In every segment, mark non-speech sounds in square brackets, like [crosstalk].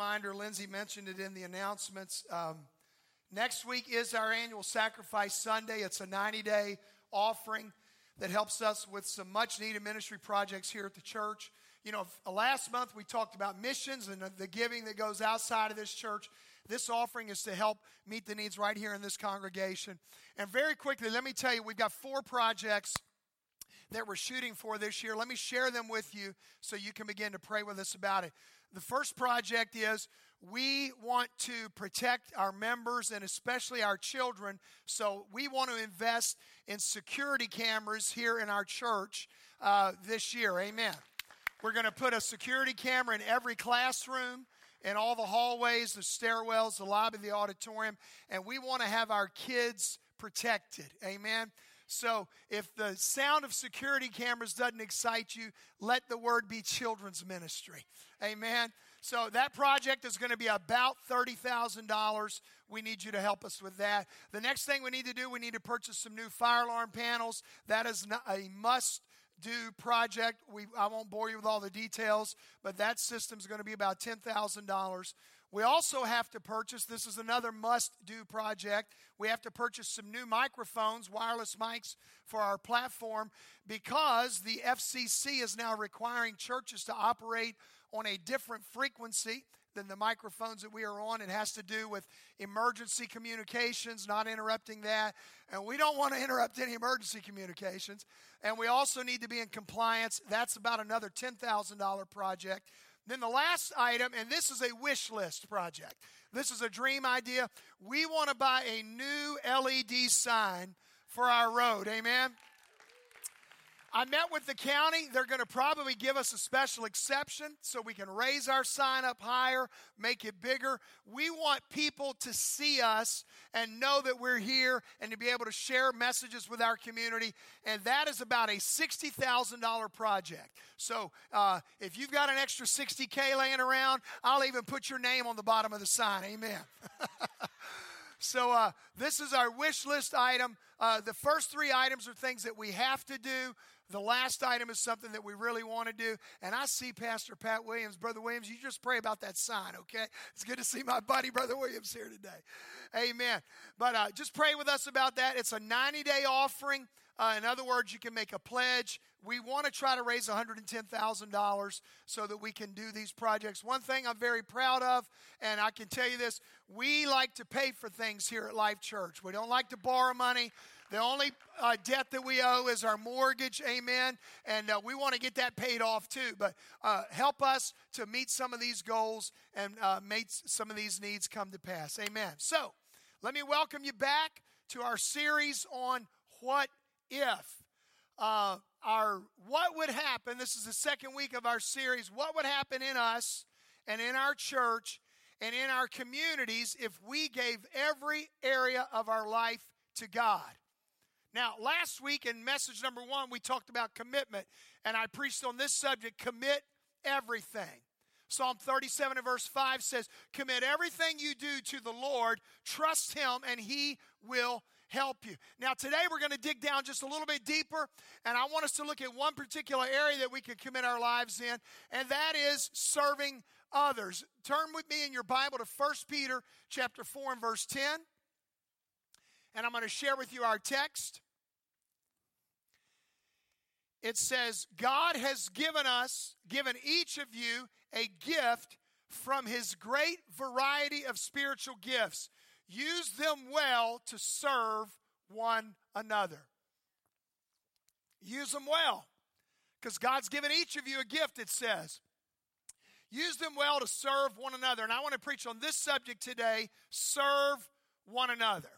reminder, Lindsay mentioned it in the announcements. Um, next week is our annual Sacrifice Sunday. It's a 90 day offering that helps us with some much needed ministry projects here at the church. You know, last month we talked about missions and the giving that goes outside of this church. This offering is to help meet the needs right here in this congregation. And very quickly, let me tell you, we've got four projects that we're shooting for this year. Let me share them with you so you can begin to pray with us about it. The first project is we want to protect our members and especially our children. So we want to invest in security cameras here in our church uh, this year. Amen. We're going to put a security camera in every classroom in all the hallways, the stairwells, the lobby, the auditorium, and we want to have our kids protected. Amen. So if the sound of security cameras doesn't excite you, let the word be children's ministry. Amen. So that project is going to be about $30,000. We need you to help us with that. The next thing we need to do, we need to purchase some new fire alarm panels. That is a must do project. We, I won't bore you with all the details, but that system is going to be about $10,000. We also have to purchase, this is another must do project. We have to purchase some new microphones, wireless mics for our platform, because the FCC is now requiring churches to operate on a different frequency than the microphones that we are on. It has to do with emergency communications, not interrupting that. And we don't want to interrupt any emergency communications. And we also need to be in compliance. That's about another $10,000 project. Then the last item, and this is a wish list project. This is a dream idea. We want to buy a new LED sign for our road. Amen. I met with the county. They're going to probably give us a special exception so we can raise our sign up higher, make it bigger. We want people to see us and know that we're here and to be able to share messages with our community. And that is about a $60,000 project. So uh, if you've got an extra 60K laying around, I'll even put your name on the bottom of the sign. Amen. [laughs] so uh, this is our wish list item. Uh, the first three items are things that we have to do. The last item is something that we really want to do. And I see Pastor Pat Williams. Brother Williams, you just pray about that sign, okay? It's good to see my buddy, Brother Williams, here today. Amen. But uh, just pray with us about that. It's a 90 day offering. Uh, in other words, you can make a pledge. We want to try to raise $110,000 so that we can do these projects. One thing I'm very proud of, and I can tell you this we like to pay for things here at Life Church. We don't like to borrow money. The only uh, debt that we owe is our mortgage, amen. And uh, we want to get that paid off too. But uh, help us to meet some of these goals and uh, make some of these needs come to pass, amen. So let me welcome you back to our series on what if. Uh, our what would happen, this is the second week of our series, what would happen in us and in our church and in our communities if we gave every area of our life to God. Now, last week in message number one, we talked about commitment, and I preached on this subject commit everything. Psalm 37 and verse 5 says, Commit everything you do to the Lord, trust Him, and He will help you. Now, today we're going to dig down just a little bit deeper, and I want us to look at one particular area that we can commit our lives in, and that is serving others. Turn with me in your Bible to 1 Peter chapter 4 and verse 10 and I'm going to share with you our text. It says, God has given us, given each of you, a gift from his great variety of spiritual gifts. Use them well to serve one another. Use them well. Because God's given each of you a gift, it says. Use them well to serve one another. And I want to preach on this subject today serve one another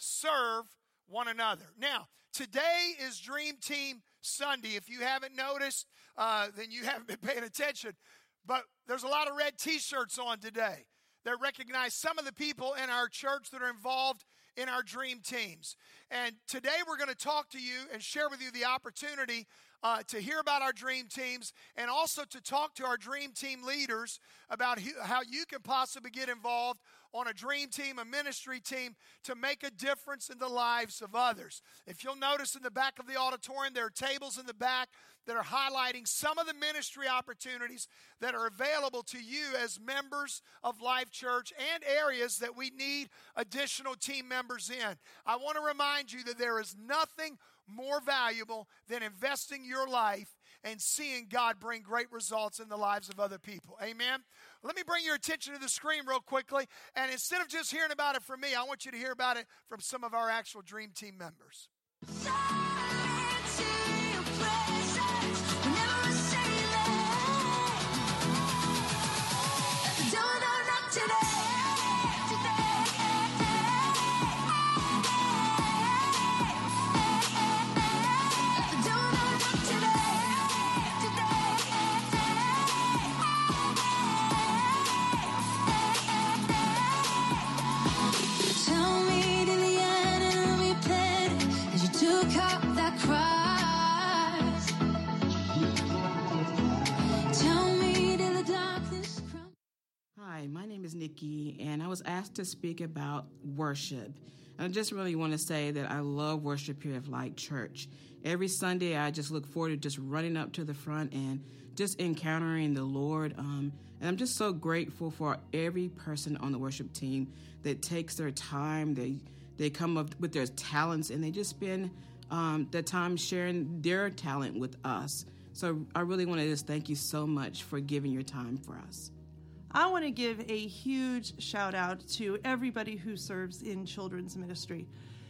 serve one another. Now, today is Dream Team Sunday. If you haven't noticed, uh, then you [laughs] haven't been paying attention. But there's a lot of red t shirts on today. that recognize some of the people in our church that are involved in our dream teams. And today we're going to talk to you and share with you the opportunity uh, to hear about our dream teams and also to talk to our dream team leaders about how you can possibly get involved on a dream team, a ministry team, to make a difference in the lives of others. If you'll notice in the back of the auditorium, there are tables in the back that are highlighting some of the ministry opportunities that are available to you as members of Life Church and areas that we need additional team members in. I want to remind you that there is nothing more valuable than investing your life and seeing God bring great results in the lives of other people. Amen. Let me bring your attention to the screen real quickly. And instead of just hearing about it from me, I want you to hear about it from some of our actual Dream Team members. To speak about worship. And I just really want to say that I love worship here at Life Church. Every Sunday, I just look forward to just running up to the front and just encountering the Lord. Um, and I'm just so grateful for every person on the worship team that takes their time. They they come up with their talents and they just spend um, the time sharing their talent with us. So I really want to just thank you so much for giving your time for us. I want to give a huge shout out to everybody who serves in children's ministry.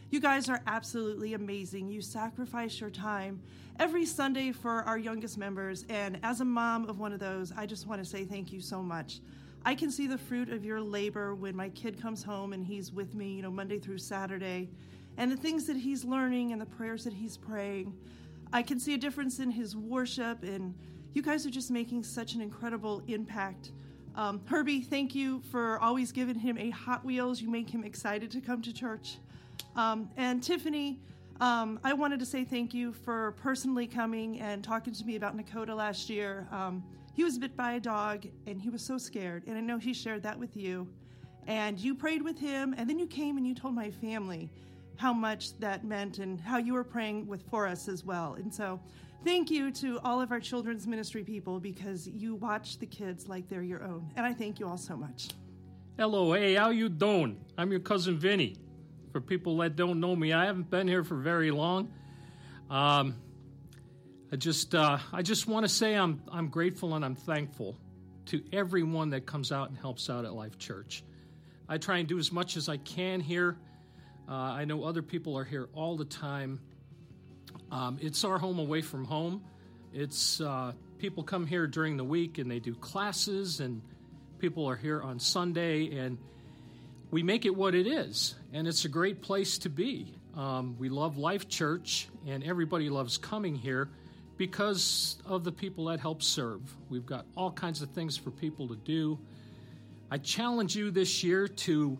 You guys are absolutely amazing. You sacrifice your time every Sunday for our youngest members. And as a mom of one of those, I just want to say thank you so much. I can see the fruit of your labor when my kid comes home and he's with me, you know, Monday through Saturday, and the things that he's learning and the prayers that he's praying. I can see a difference in his worship, and you guys are just making such an incredible impact um, Herbie, thank you for always giving him a Hot Wheels. You make him excited to come to church. Um, and Tiffany, um, I wanted to say thank you for personally coming and talking to me about Nakota last year. Um, he was bit by a dog and he was so scared. And I know he shared that with you. And you prayed with him, and then you came and you told my family how much that meant and how you were praying with for us as well. And so Thank you to all of our children's ministry people because you watch the kids like they're your own. And I thank you all so much. Hello, hey, how you doing? I'm your cousin Vinny. For people that don't know me, I haven't been here for very long. Um, I just, uh, I just want to say I'm, I'm grateful and I'm thankful to everyone that comes out and helps out at Life Church. I try and do as much as I can here. Uh, I know other people are here all the time um, it's our home away from home. It's uh, people come here during the week and they do classes, and people are here on Sunday, and we make it what it is. And it's a great place to be. Um, we love Life Church, and everybody loves coming here because of the people that help serve. We've got all kinds of things for people to do. I challenge you this year to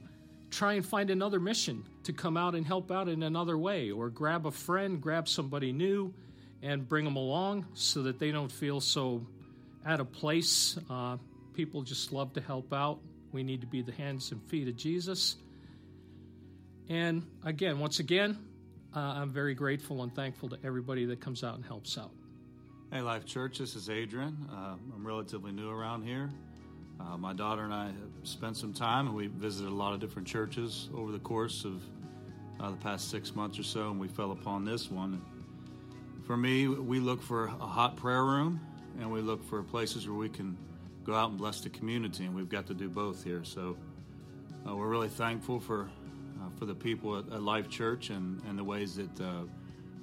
try and find another mission to come out and help out in another way, or grab a friend, grab somebody new, and bring them along so that they don't feel so out of place. Uh, people just love to help out. We need to be the hands and feet of Jesus. And again, once again, uh, I'm very grateful and thankful to everybody that comes out and helps out. Hey, Life Church, this is Adrian. Uh, I'm relatively new around here. Uh, my daughter and I have spent some time, and we visited a lot of different churches over the course of uh, the past six months or so, and we fell upon this one. For me, we look for a hot prayer room, and we look for places where we can go out and bless the community, and we've got to do both here. So uh, we're really thankful for uh, for the people at, Life Church and, and the ways that uh,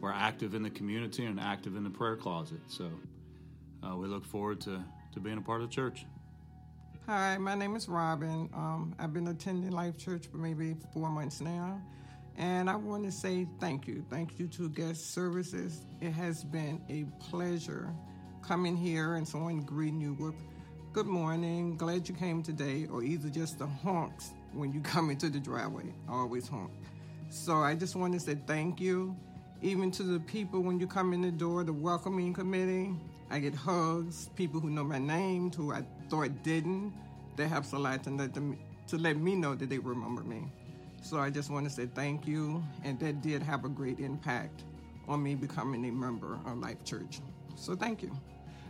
we're active in the community and active in the prayer closet. So uh, we look forward to, to being a part of the church. Hi, my name is Robin. Um, I've been attending Life Church for maybe four months now. And I want to say thank you. Thank you to guest services. It has been a pleasure coming here and someone greeting you with good morning, glad you came today, or either just the honks when you [laughs] come into the driveway. I always honk. So I just want to say thank you, even to the people when you come in the door, the welcoming committee. I get hugs, people who know my name, who I thought didn't. That helps a lot to let them to let me know that they remember me. So I just want to say thank you, and that did have a great impact on me becoming a member of Life Church. So thank you.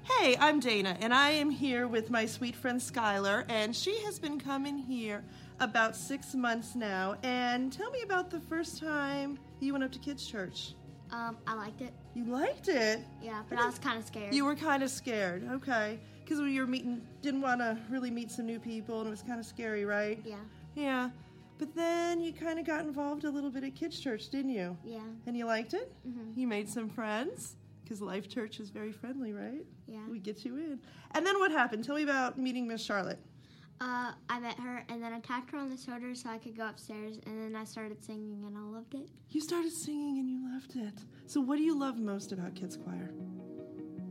Hey, I'm Dana, and I am here with my sweet friend Skylar, and she has been coming here about six months now. And tell me about the first time you went up to kids' church. Um, I liked it. You liked it. Yeah, but I was kind of scared. You were kind of scared, okay? Because we were meeting, didn't want to really meet some new people, and it was kind of scary, right? Yeah. Yeah. But then you kind of got involved a little bit at kids' church, didn't you? Yeah. And you liked it? Mm-hmm. You made some friends? Because Life Church is very friendly, right? Yeah. We get you in. And then what happened? Tell me about meeting Miss Charlotte. Uh, I met her and then I tapped her on the shoulder so I could go upstairs and then I started singing and I loved it. You started singing and you loved it. So what do you love most about Kids Choir?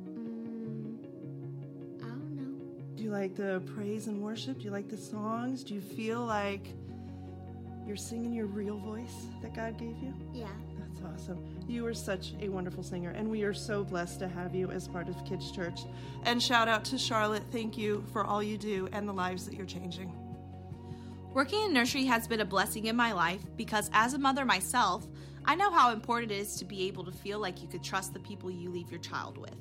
Mm, I don't know. Do you like the praise and worship? Do you like the songs? Do you feel like you're singing your real voice that God gave you? Yeah. That's awesome. You are such a wonderful singer, and we are so blessed to have you as part of Kids Church. And shout out to Charlotte. Thank you for all you do and the lives that you're changing. Working in nursery has been a blessing in my life because, as a mother myself, I know how important it is to be able to feel like you could trust the people you leave your child with.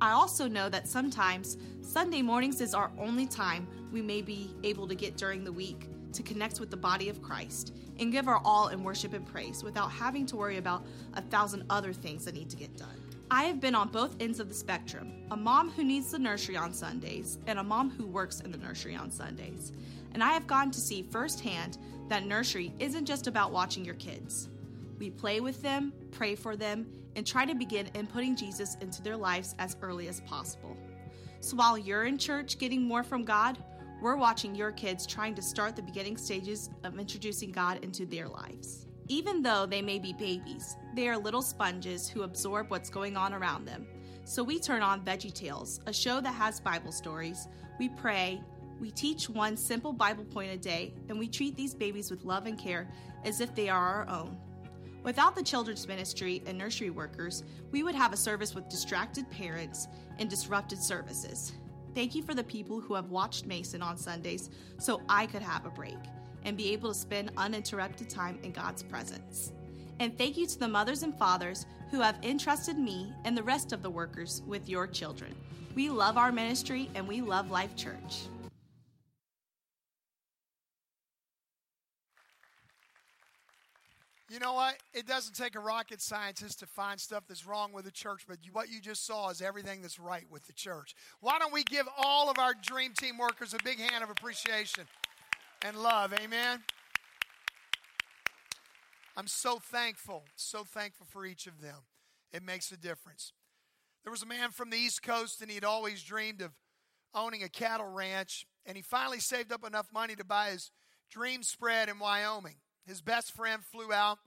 I also know that sometimes Sunday mornings is our only time we may be able to get during the week to connect with the body of Christ and give our all in worship and praise without having to worry about a thousand other things that need to get done. I have been on both ends of the spectrum a mom who needs the nursery on Sundays and a mom who works in the nursery on Sundays. And I have gotten to see firsthand that nursery isn't just about watching your kids. We play with them, pray for them, and try to begin inputting Jesus into their lives as early as possible. So while you're in church getting more from God, we're watching your kids trying to start the beginning stages of introducing God into their lives. Even though they may be babies, they are little sponges who absorb what's going on around them. So we turn on Veggie Tales, a show that has Bible stories. We pray, we teach one simple Bible point a day, and we treat these babies with love and care as if they are our own. Without the children's ministry and nursery workers, we would have a service with distracted parents and disrupted services. Thank you for the people who have watched Mason on Sundays so I could have a break and be able to spend uninterrupted time in God's presence. And thank you to the mothers and fathers who have entrusted me and the rest of the workers with your children. We love our ministry and we love Life Church. You know what? It doesn't take a rocket scientist to find stuff that's wrong with the church, but what you just saw is everything that's right with the church. Why don't we give all of our dream team workers a big hand of appreciation and love? Amen. I'm so thankful, so thankful for each of them. It makes a difference. There was a man from the East Coast, and he had always dreamed of owning a cattle ranch, and he finally saved up enough money to buy his dream spread in Wyoming his best friend flew out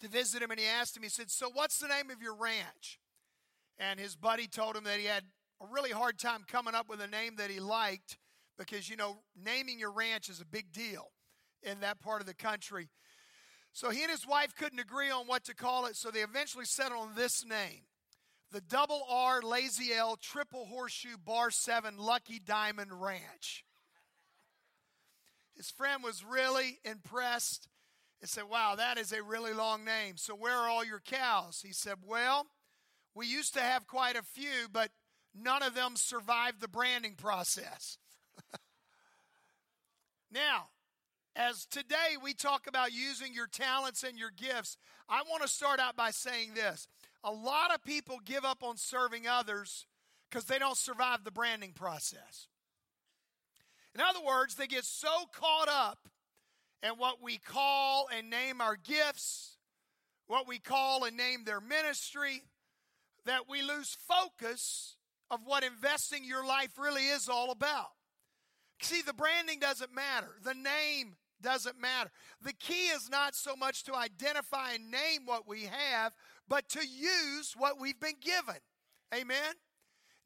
to visit him and he asked him, he said, So what's the name of your ranch? And his buddy told him that he had a really hard time coming up with a name that he liked because, you know, naming your ranch is a big deal in that part of the country. So he and his wife couldn't agree on what to call it, so they eventually settled on this name the Double R Lazy L Triple Horseshoe Bar 7 Lucky Diamond Ranch. His friend was really impressed and said, Wow, that is a really long name. So, where are all your cows? He said, Well, we used to have quite a few, but none of them survived the branding process. [laughs] now, as today we talk about using your talents and your gifts, I want to start out by saying this. A lot of people give up on serving others because they don't survive the branding process. In other words, they get so caught up in what we call and name our gifts, what we call and name their ministry, that we lose focus of what investing your life really is all about. See, the branding doesn't matter, the name doesn't matter. The key is not so much to identify and name what we have, but to use what we've been given. Amen?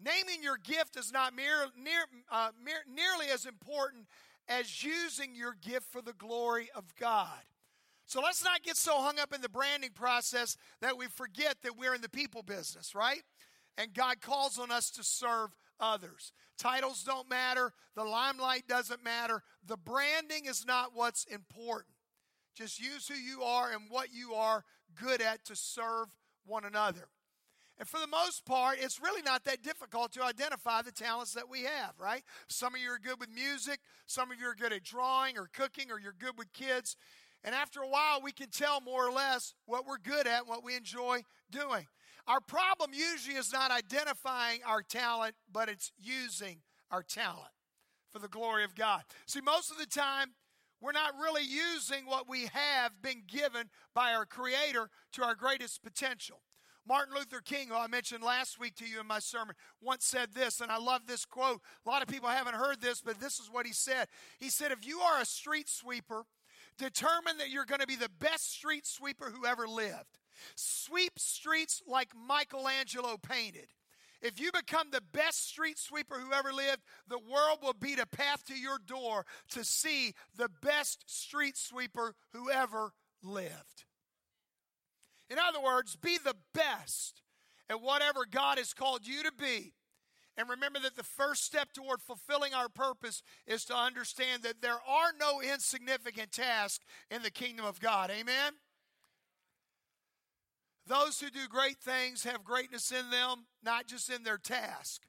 Naming your gift is not near, uh, mere, nearly as important as using your gift for the glory of God. So let's not get so hung up in the branding process that we forget that we're in the people business, right? And God calls on us to serve others. Titles don't matter, the limelight doesn't matter, the branding is not what's important. Just use who you are and what you are good at to serve one another. And for the most part, it's really not that difficult to identify the talents that we have, right? Some of you are good with music, some of you are good at drawing or cooking, or you're good with kids. And after a while, we can tell more or less what we're good at, what we enjoy doing. Our problem usually is not identifying our talent, but it's using our talent for the glory of God. See, most of the time, we're not really using what we have been given by our Creator to our greatest potential. Martin Luther King, who I mentioned last week to you in my sermon, once said this, and I love this quote. A lot of people haven't heard this, but this is what he said. He said, If you are a street sweeper, determine that you're going to be the best street sweeper who ever lived. Sweep streets like Michelangelo painted. If you become the best street sweeper who ever lived, the world will beat a path to your door to see the best street sweeper who ever lived. In other words, be the best at whatever God has called you to be. And remember that the first step toward fulfilling our purpose is to understand that there are no insignificant tasks in the kingdom of God. Amen? Those who do great things have greatness in them, not just in their task.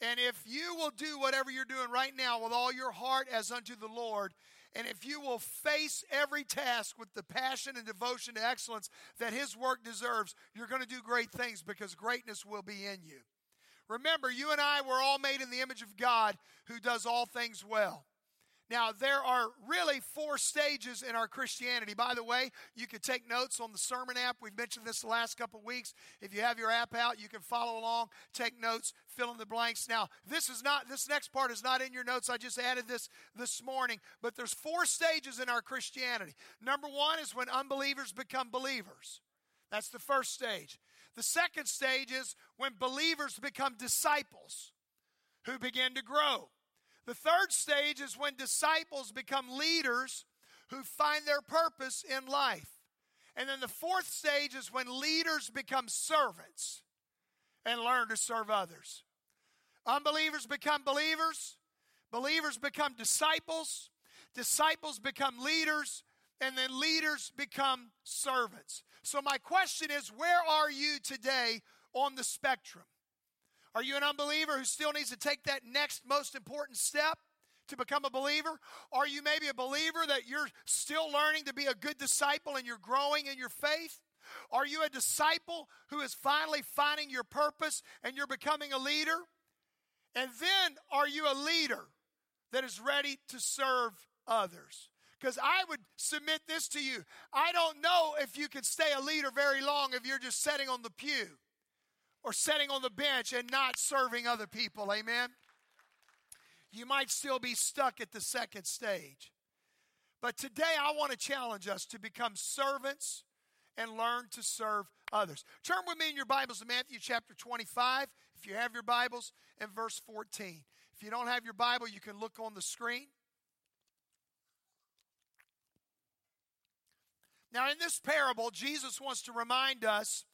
And if you will do whatever you're doing right now with all your heart as unto the Lord, and if you will face every task with the passion and devotion to excellence that His work deserves, you're going to do great things because greatness will be in you. Remember, you and I were all made in the image of God who does all things well. Now, there are really four stages in our Christianity. By the way, you can take notes on the sermon app. We've mentioned this the last couple weeks. If you have your app out, you can follow along, take notes, fill in the blanks. Now, this is not this next part is not in your notes. I just added this this morning, but there's four stages in our Christianity. Number 1 is when unbelievers become believers. That's the first stage. The second stage is when believers become disciples who begin to grow. The third stage is when disciples become leaders who find their purpose in life. And then the fourth stage is when leaders become servants and learn to serve others. Unbelievers become believers, believers become disciples, disciples become leaders, and then leaders become servants. So, my question is where are you today on the spectrum? Are you an unbeliever who still needs to take that next most important step to become a believer? Are you maybe a believer that you're still learning to be a good disciple and you're growing in your faith? Are you a disciple who is finally finding your purpose and you're becoming a leader? And then are you a leader that is ready to serve others? Because I would submit this to you. I don't know if you can stay a leader very long if you're just sitting on the pew or sitting on the bench and not serving other people. Amen. You might still be stuck at the second stage. But today I want to challenge us to become servants and learn to serve others. Turn with me in your Bibles to Matthew chapter 25, if you have your Bibles, and verse 14. If you don't have your Bible, you can look on the screen. Now, in this parable, Jesus wants to remind us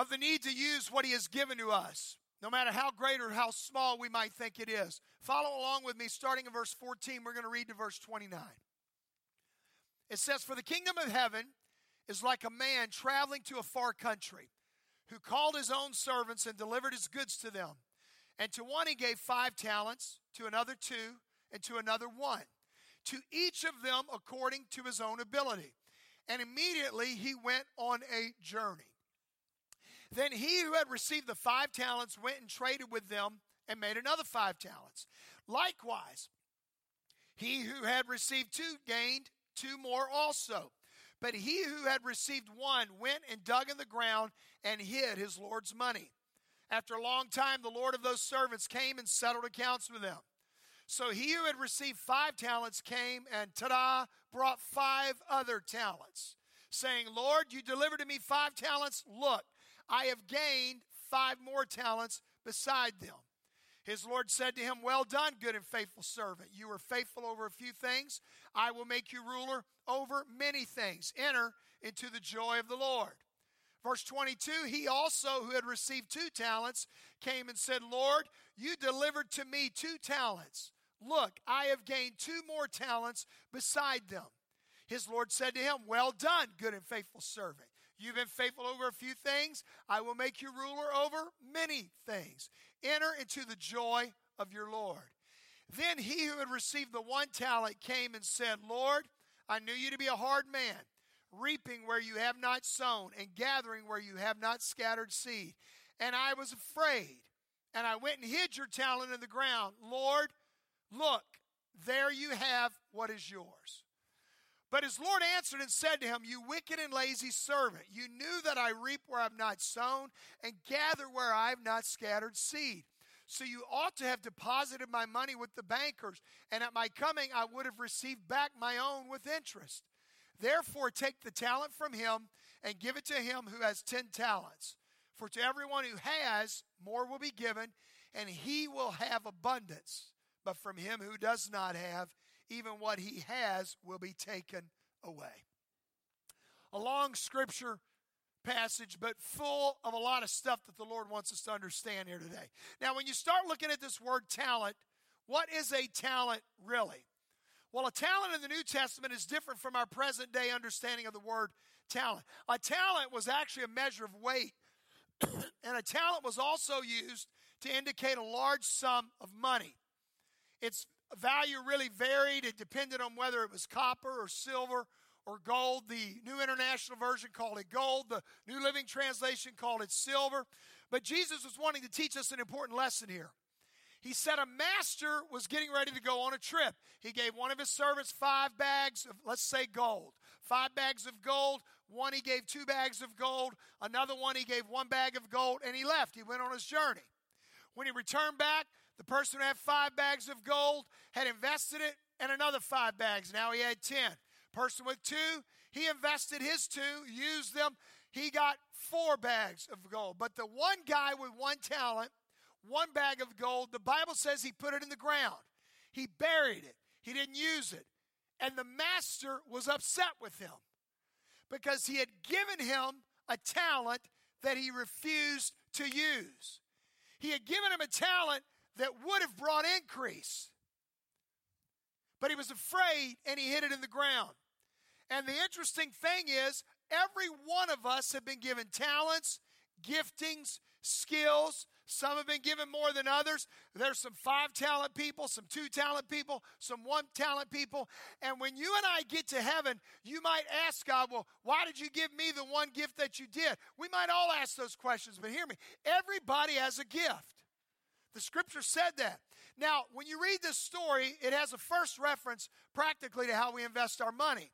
of the need to use what He has given to us, no matter how great or how small we might think it is. Follow along with me, starting in verse 14. We're going to read to verse 29. It says, For the kingdom of heaven is like a man traveling to a far country who called his own servants and delivered his goods to them. And to one he gave five talents, to another two, and to another one, to each of them according to his own ability. And immediately he went on a journey. Then he who had received the five talents went and traded with them and made another five talents. Likewise, he who had received two gained two more also. But he who had received one went and dug in the ground and hid his Lord's money. After a long time, the Lord of those servants came and settled accounts with them. So he who had received five talents came and ta da, brought five other talents, saying, Lord, you delivered to me five talents. Look, I have gained five more talents. beside them. His Lord said to him, Well done, good and faithful servant. You were faithful over a few things. I will make you ruler over many things. Enter into the joy of the Lord. Verse 22 He also, who had received two talents, came and said, Lord, you delivered to me two talents. Look, I have gained two more talents beside them. His Lord said to him, Well done, good and faithful servant. You've been faithful over a few things. I will make you ruler over many things. Enter into the joy of your Lord. Then he who had received the one talent came and said, Lord, I knew you to be a hard man, reaping where you have not sown, and gathering where you have not scattered seed. And I was afraid, and I went and hid your talent in the ground. Lord, look, there you have what is yours. But his Lord answered and said to him, You wicked and lazy servant, you knew that I reap where I've not sown and gather where I've not scattered seed. So you ought to have deposited my money with the bankers, and at my coming I would have received back my own with interest. Therefore, take the talent from him and give it to him who has ten talents. For to everyone who has, more will be given, and he will have abundance. But from him who does not have, even what he has will be taken away. A long scripture passage, but full of a lot of stuff that the Lord wants us to understand here today. Now, when you start looking at this word talent, what is a talent really? Well, a talent in the New Testament is different from our present day understanding of the word talent. A talent was actually a measure of weight, [coughs] and a talent was also used to indicate a large sum of money. Its value really varied. It depended on whether it was copper or silver or gold. The New International Version called it gold. The New Living Translation called it silver. But Jesus was wanting to teach us an important lesson here. He said a master was getting ready to go on a trip. He gave one of his servants five bags of, let's say, gold. Five bags of gold. One he gave two bags of gold. Another one he gave one bag of gold, and he left. He went on his journey. When he returned back, the person who had five bags of gold had invested it in another five bags. Now he had 10. Person with two, he invested his two, used them. He got four bags of gold. But the one guy with one talent, one bag of gold, the Bible says he put it in the ground. He buried it. He didn't use it. And the master was upset with him because he had given him a talent that he refused to use. He had given him a talent that would have brought increase. But he was afraid and he hid it in the ground. And the interesting thing is, every one of us have been given talents, giftings, skills. Some have been given more than others. There's some five talent people, some two talent people, some one talent people. And when you and I get to heaven, you might ask God, Well, why did you give me the one gift that you did? We might all ask those questions, but hear me. Everybody has a gift. The scripture said that. Now, when you read this story, it has a first reference practically to how we invest our money.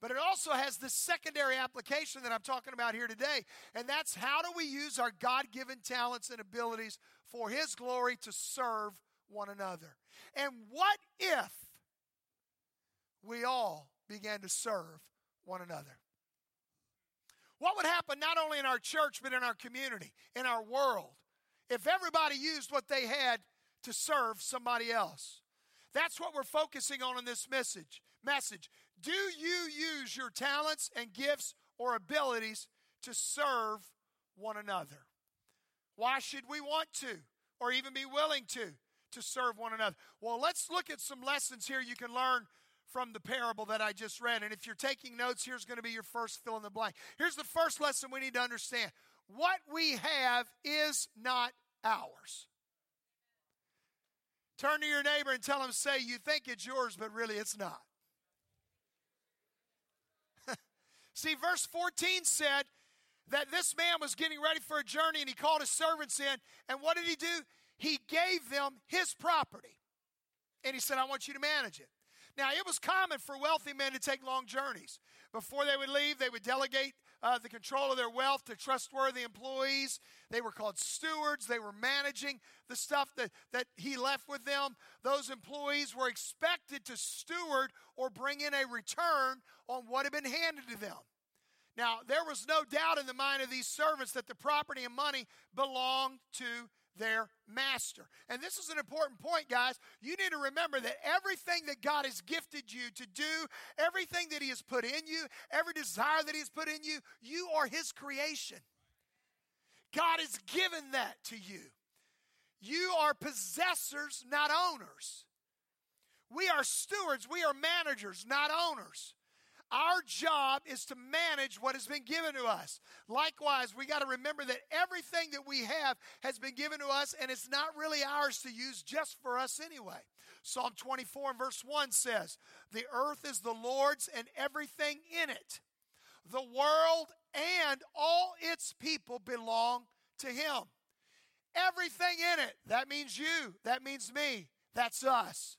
But it also has this secondary application that I'm talking about here today, and that's how do we use our God given talents and abilities for His glory to serve one another? And what if we all began to serve one another? What would happen not only in our church, but in our community, in our world? If everybody used what they had to serve somebody else. That's what we're focusing on in this message. Message. Do you use your talents and gifts or abilities to serve one another? Why should we want to or even be willing to to serve one another? Well, let's look at some lessons here you can learn from the parable that I just read. And if you're taking notes, here's going to be your first fill in the blank. Here's the first lesson we need to understand what we have is not ours. Turn to your neighbor and tell him, say, you think it's yours, but really it's not. [laughs] See, verse 14 said that this man was getting ready for a journey and he called his servants in. And what did he do? He gave them his property. And he said, I want you to manage it. Now, it was common for wealthy men to take long journeys. Before they would leave, they would delegate uh, the control of their wealth to trustworthy employees. They were called stewards. They were managing the stuff that, that he left with them. Those employees were expected to steward or bring in a return on what had been handed to them. Now, there was no doubt in the mind of these servants that the property and money belonged to their master. And this is an important point, guys. You need to remember that everything that God has gifted you to do, everything that He has put in you, every desire that He has put in you, you are His creation. God has given that to you. You are possessors, not owners. We are stewards, we are managers, not owners. Our job is to manage what has been given to us. Likewise, we got to remember that everything that we have has been given to us and it's not really ours to use just for us anyway. Psalm 24 and verse 1 says, The earth is the Lord's and everything in it. The world and all its people belong to Him. Everything in it. That means you. That means me. That's us.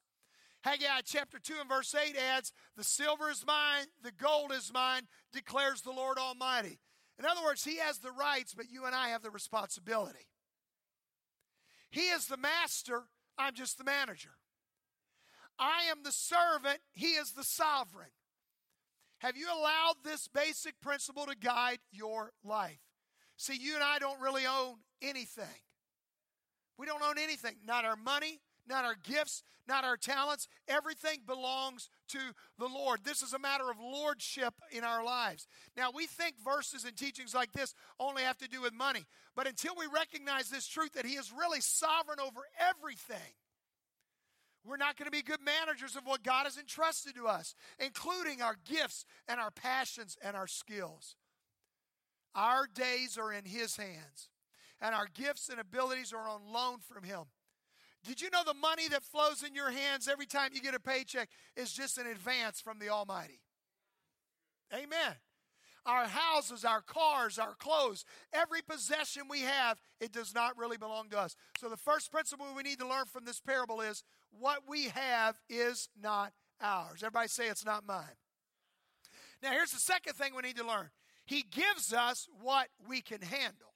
Haggai chapter 2 and verse 8 adds, The silver is mine, the gold is mine, declares the Lord Almighty. In other words, He has the rights, but you and I have the responsibility. He is the master, I'm just the manager. I am the servant, He is the sovereign. Have you allowed this basic principle to guide your life? See, you and I don't really own anything. We don't own anything, not our money, not our gifts, not our talents. Everything belongs to the Lord. This is a matter of lordship in our lives. Now, we think verses and teachings like this only have to do with money, but until we recognize this truth that He is really sovereign over everything, we're not going to be good managers of what God has entrusted to us, including our gifts and our passions and our skills. Our days are in His hands, and our gifts and abilities are on loan from Him. Did you know the money that flows in your hands every time you get a paycheck is just an advance from the Almighty? Amen. Our houses, our cars, our clothes, every possession we have, it does not really belong to us. So, the first principle we need to learn from this parable is what we have is not ours. Everybody say it's not mine. Now, here's the second thing we need to learn He gives us what we can handle.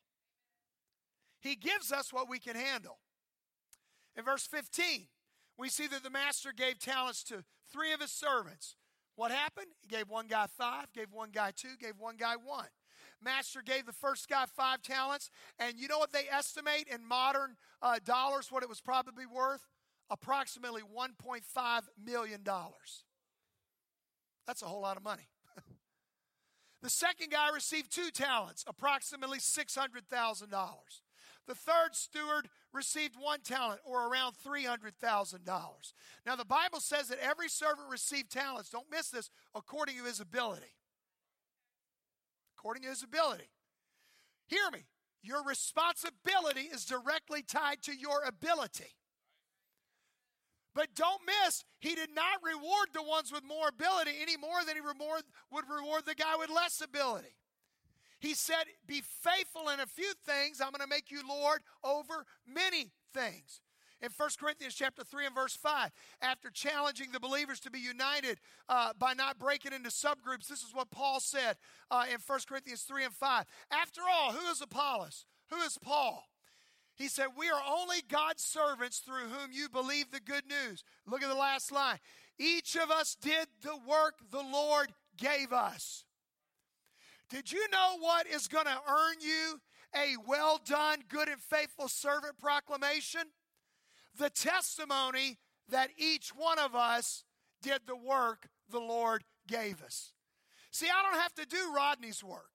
He gives us what we can handle. In verse 15, we see that the master gave talents to three of his servants. What happened? He gave one guy five, gave one guy two, gave one guy one. Master gave the first guy five talents, and you know what they estimate in modern uh, dollars what it was probably worth? Approximately $1.5 million. That's a whole lot of money. [laughs] the second guy received two talents, approximately $600,000. The third steward received one talent, or around $300,000. Now, the Bible says that every servant received talents, don't miss this, according to his ability. According to his ability. Hear me. Your responsibility is directly tied to your ability. But don't miss, he did not reward the ones with more ability any more than he would reward the guy with less ability. He said, Be faithful in a few things. I'm going to make you Lord over many things. In 1 Corinthians chapter 3 and verse 5, after challenging the believers to be united uh, by not breaking into subgroups, this is what Paul said uh, in 1 Corinthians 3 and 5. After all, who is Apollos? Who is Paul? He said, We are only God's servants through whom you believe the good news. Look at the last line. Each of us did the work the Lord gave us. Did you know what is going to earn you a well done, good and faithful servant proclamation? The testimony that each one of us did the work the Lord gave us. See, I don't have to do Rodney's work.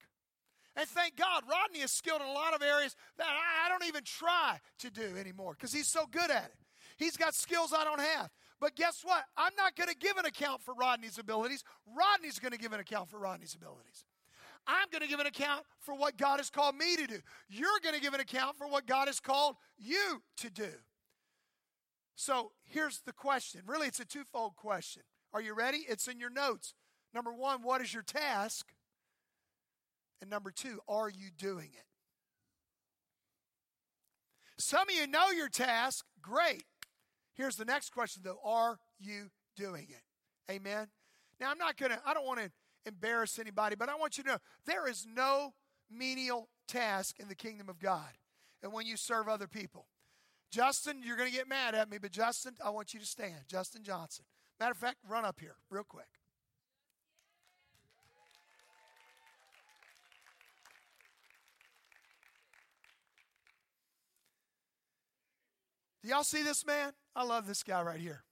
And thank God, Rodney is skilled in a lot of areas that I don't even try to do anymore because he's so good at it. He's got skills I don't have. But guess what? I'm not going to give an account for Rodney's abilities. Rodney's going to give an account for Rodney's abilities. I'm going to give an account for what God has called me to do. You're going to give an account for what God has called you to do. So here's the question. Really, it's a twofold question. Are you ready? It's in your notes. Number one, what is your task? And number two, are you doing it? Some of you know your task. Great. Here's the next question, though. Are you doing it? Amen. Now, I'm not going to, I don't want to embarrass anybody, but I want you to know there is no menial task in the kingdom of God. And when you serve other people, Justin, you're going to get mad at me, but Justin, I want you to stand. Justin Johnson. Matter of fact, run up here real quick. Do y'all see this man? I love this guy right here.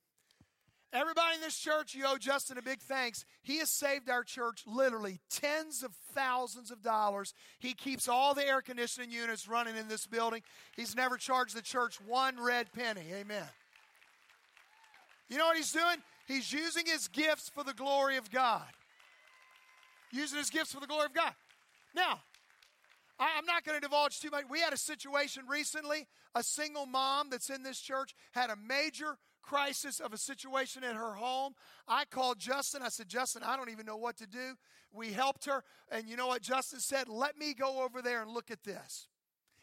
Everybody in this church, you owe Justin a big thanks. He has saved our church literally tens of thousands of dollars. He keeps all the air conditioning units running in this building. He's never charged the church one red penny. Amen. You know what he's doing? He's using his gifts for the glory of God. Using his gifts for the glory of God. Now, I, am not going to divulge too much. We had a situation recently. A single mom that's in this church had a major crisis of a situation in her home. I called Justin. I said, Justin, I don't even know what to do. We helped her. And you know what Justin said? Let me go over there and look at this.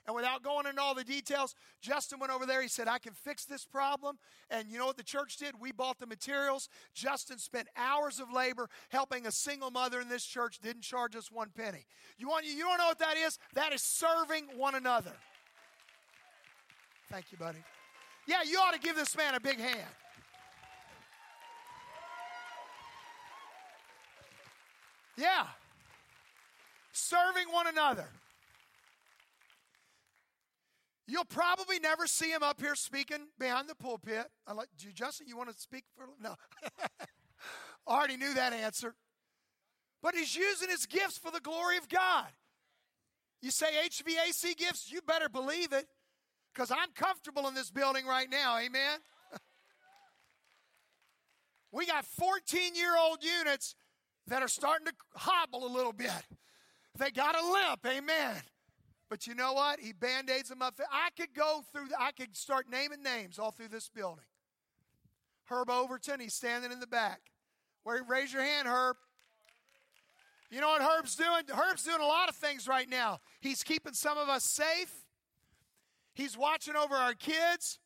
And without going into all the details, Justin went over there. He said, I can fix this problem. And you know what the church did? We bought the materials. Justin spent hours of labor helping a single mother in this church, didn't charge us one penny. You, want, you don't know what that is? That is serving one another. Thank you, buddy. Yeah, you ought to give this man a big hand. Yeah. Serving one another. You'll probably never see him up here speaking behind the pulpit. I like, do you, Justin, you want to speak for? No. [laughs] Already knew that answer. But he's using his gifts for the glory of God. You say HVAC gifts, you better believe it because I'm comfortable in this building right now. Amen. [laughs] we got 14 year old units that are starting to hobble a little bit. They got a limp. Amen. But you know what? He band aids them up. I could go through, I could start naming names all through this building. Herb Overton, he's standing in the back. Where raise your hand, Herb. You know what Herb's doing? Herb's doing a lot of things right now. He's keeping some of us safe. He's watching over our kids.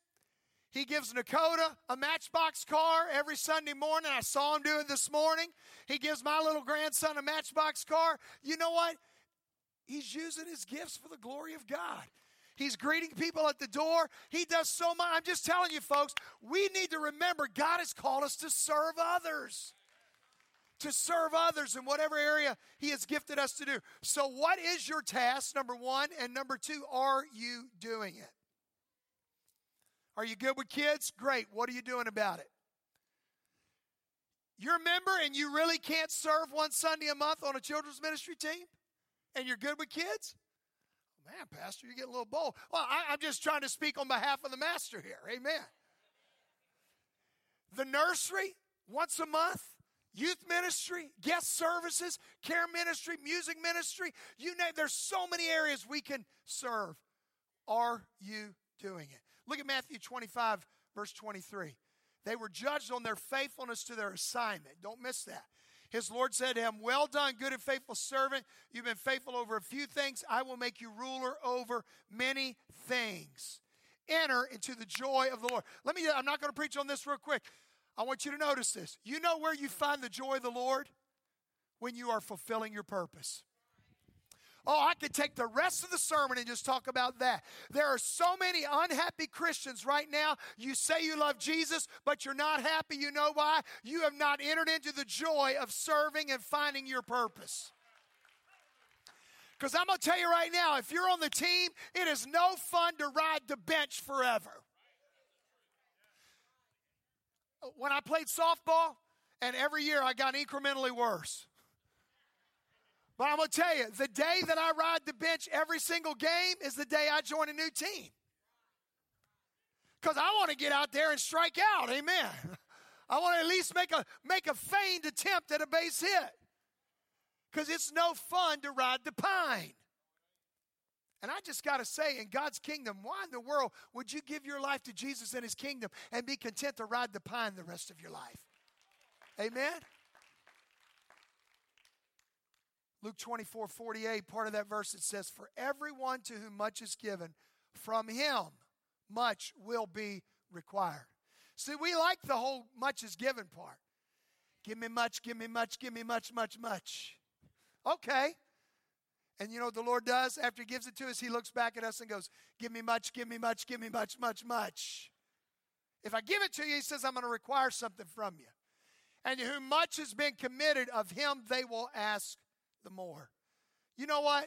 He gives Nakota a matchbox car every Sunday morning. I saw him do it this morning. He gives my little grandson a matchbox car. You know what? He's using his gifts for the glory of God. He's greeting people at the door. He does so much. I'm just telling you, folks, we need to remember God has called us to serve others. To serve others in whatever area He has gifted us to do. So, what is your task, number one? And number two, are you doing it? Are you good with kids? Great. What are you doing about it? You're a member and you really can't serve one Sunday a month on a children's ministry team? and you're good with kids? Man, Pastor, you're getting a little bold. Well, I, I'm just trying to speak on behalf of the master here. Amen. The nursery, once a month, youth ministry, guest services, care ministry, music ministry, you name there's so many areas we can serve. Are you doing it? Look at Matthew 25, verse 23. They were judged on their faithfulness to their assignment. Don't miss that. His Lord said to him, Well done, good and faithful servant. You've been faithful over a few things. I will make you ruler over many things. Enter into the joy of the Lord. Let me, I'm not going to preach on this real quick. I want you to notice this. You know where you find the joy of the Lord? When you are fulfilling your purpose. Oh, I could take the rest of the sermon and just talk about that. There are so many unhappy Christians right now. You say you love Jesus, but you're not happy. You know why? You have not entered into the joy of serving and finding your purpose. Because I'm going to tell you right now, if you're on the team, it is no fun to ride the bench forever. When I played softball, and every year I got incrementally worse. But I'm going to tell you, the day that I ride the bench every single game is the day I join a new team. Because I want to get out there and strike out. Amen. [laughs] I want to at least make a, make a feigned attempt at a base hit. Because it's no fun to ride the pine. And I just got to say, in God's kingdom, why in the world would you give your life to Jesus and his kingdom and be content to ride the pine the rest of your life? Amen? Luke 24 48, part of that verse, it says, For everyone to whom much is given, from him much will be required. See, we like the whole much is given part. Give me much, give me much, give me much, much, much. Okay. And you know what the Lord does after He gives it to us? He looks back at us and goes, Give me much, give me much, give me much, much, much. If I give it to you, He says, I'm going to require something from you. And to whom much has been committed, of him they will ask the more. You know what?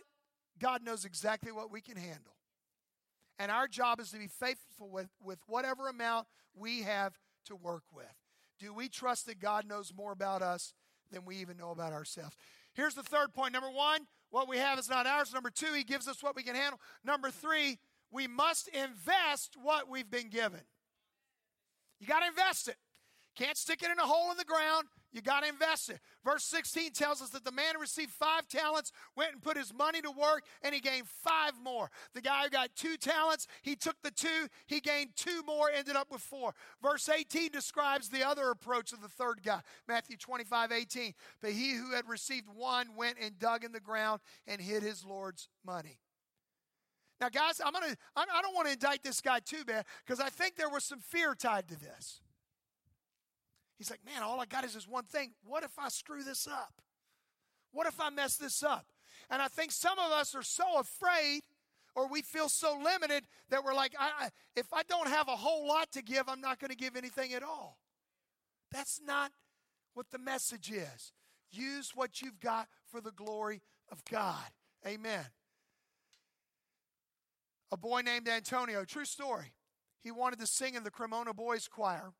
God knows exactly what we can handle. And our job is to be faithful with, with whatever amount we have to work with. Do we trust that God knows more about us than we even know about ourselves? Here's the third point. Number one, what we have is not ours. Number two, He gives us what we can handle. Number three, we must invest what we've been given. You got to invest it. Can't stick it in a hole in the ground. You got to invest it. Verse 16 tells us that the man who received five talents went and put his money to work and he gained five more. The guy who got two talents, he took the two, he gained two more, ended up with four. Verse 18 describes the other approach of the third guy, Matthew 25, 18. But he who had received one went and dug in the ground and hid his Lord's money. Now, guys, I'm gonna, I don't want to indict this guy too bad because I think there was some fear tied to this. He's like, man, all I got is this one thing. What if I screw this up? What if I mess this up? And I think some of us are so afraid or we feel so limited that we're like, I, if I don't have a whole lot to give, I'm not going to give anything at all. That's not what the message is. Use what you've got for the glory of God. Amen. A boy named Antonio, true story. He wanted to sing in the Cremona Boys Choir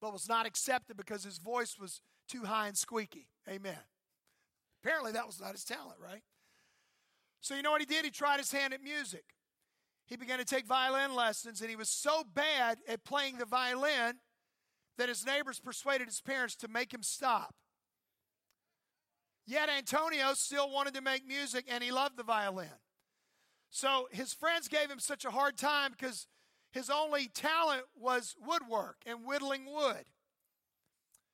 but was not accepted because his voice was too high and squeaky. Amen. Apparently, that was not his talent, right? So, you know what he did? He tried his hand at music. He began to take violin lessons, and he was so bad at playing the violin that his neighbors persuaded his parents to make him stop. Yet Antonio still wanted to make music, and he loved the violin. So his friends gave him such a hard time because his only talent was woodwork and whittling wood.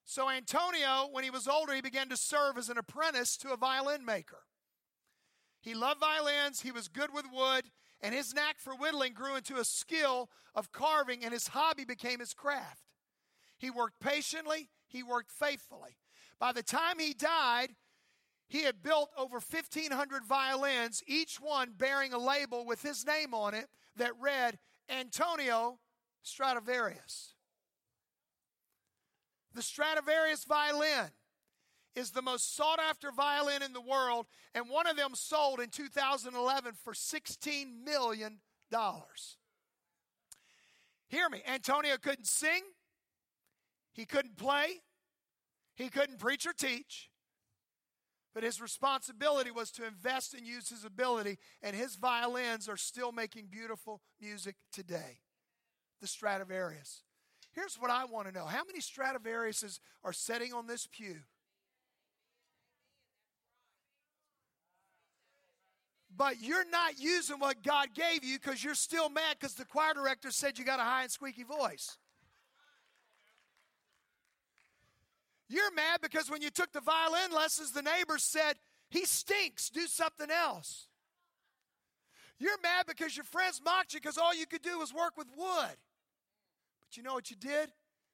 So, Antonio, when he was older, he began to serve as an apprentice to a violin maker. He loved violins, he was good with wood, and his knack for whittling grew into a skill of carving, and his hobby became his craft. He worked patiently, he worked faithfully. By the time he died, he had built over 1,500 violins, each one bearing a label with his name on it that read Antonio Stradivarius. The Stradivarius violin is the most sought after violin in the world, and one of them sold in 2011 for $16 million. Hear me, Antonio couldn't sing, he couldn't play, he couldn't preach or teach, but his responsibility was to invest and use his ability, and his violins are still making beautiful music today. The Stradivarius. Here's what I want to know How many Stradivariuses are sitting on this pew? But you're not using what God gave you because you're still mad because the choir director said you got a high and squeaky voice. You're mad because when you took the violin lessons, the neighbors said, He stinks, do something else. You're mad because your friends mocked you because all you could do was work with wood. But you know what you did?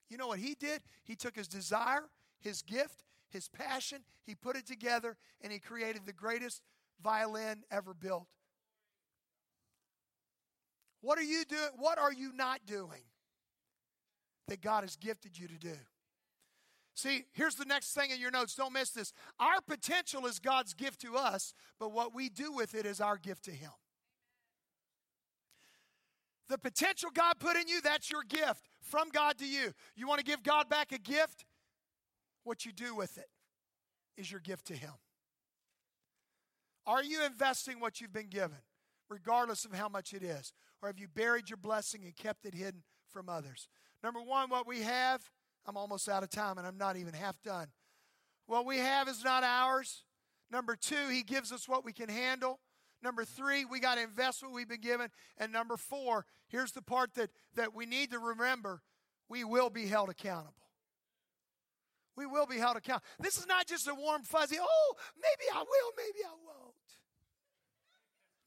You know what he did? He took his desire, his gift, his passion, he put it together, and he created the greatest violin ever built. What are you doing? What are you not doing that God has gifted you to do? See, here's the next thing in your notes. Don't miss this. Our potential is God's gift to us, but what we do with it is our gift to Him. The potential God put in you, that's your gift from God to you. You want to give God back a gift? What you do with it is your gift to Him. Are you investing what you've been given, regardless of how much it is? Or have you buried your blessing and kept it hidden from others? Number one, what we have I'm almost out of time and I'm not even half done. What we have is not ours. Number two, he gives us what we can handle. Number three, we got to invest what we've been given. And number four, here's the part that, that we need to remember we will be held accountable. We will be held accountable. This is not just a warm, fuzzy, oh, maybe I will, maybe I won't.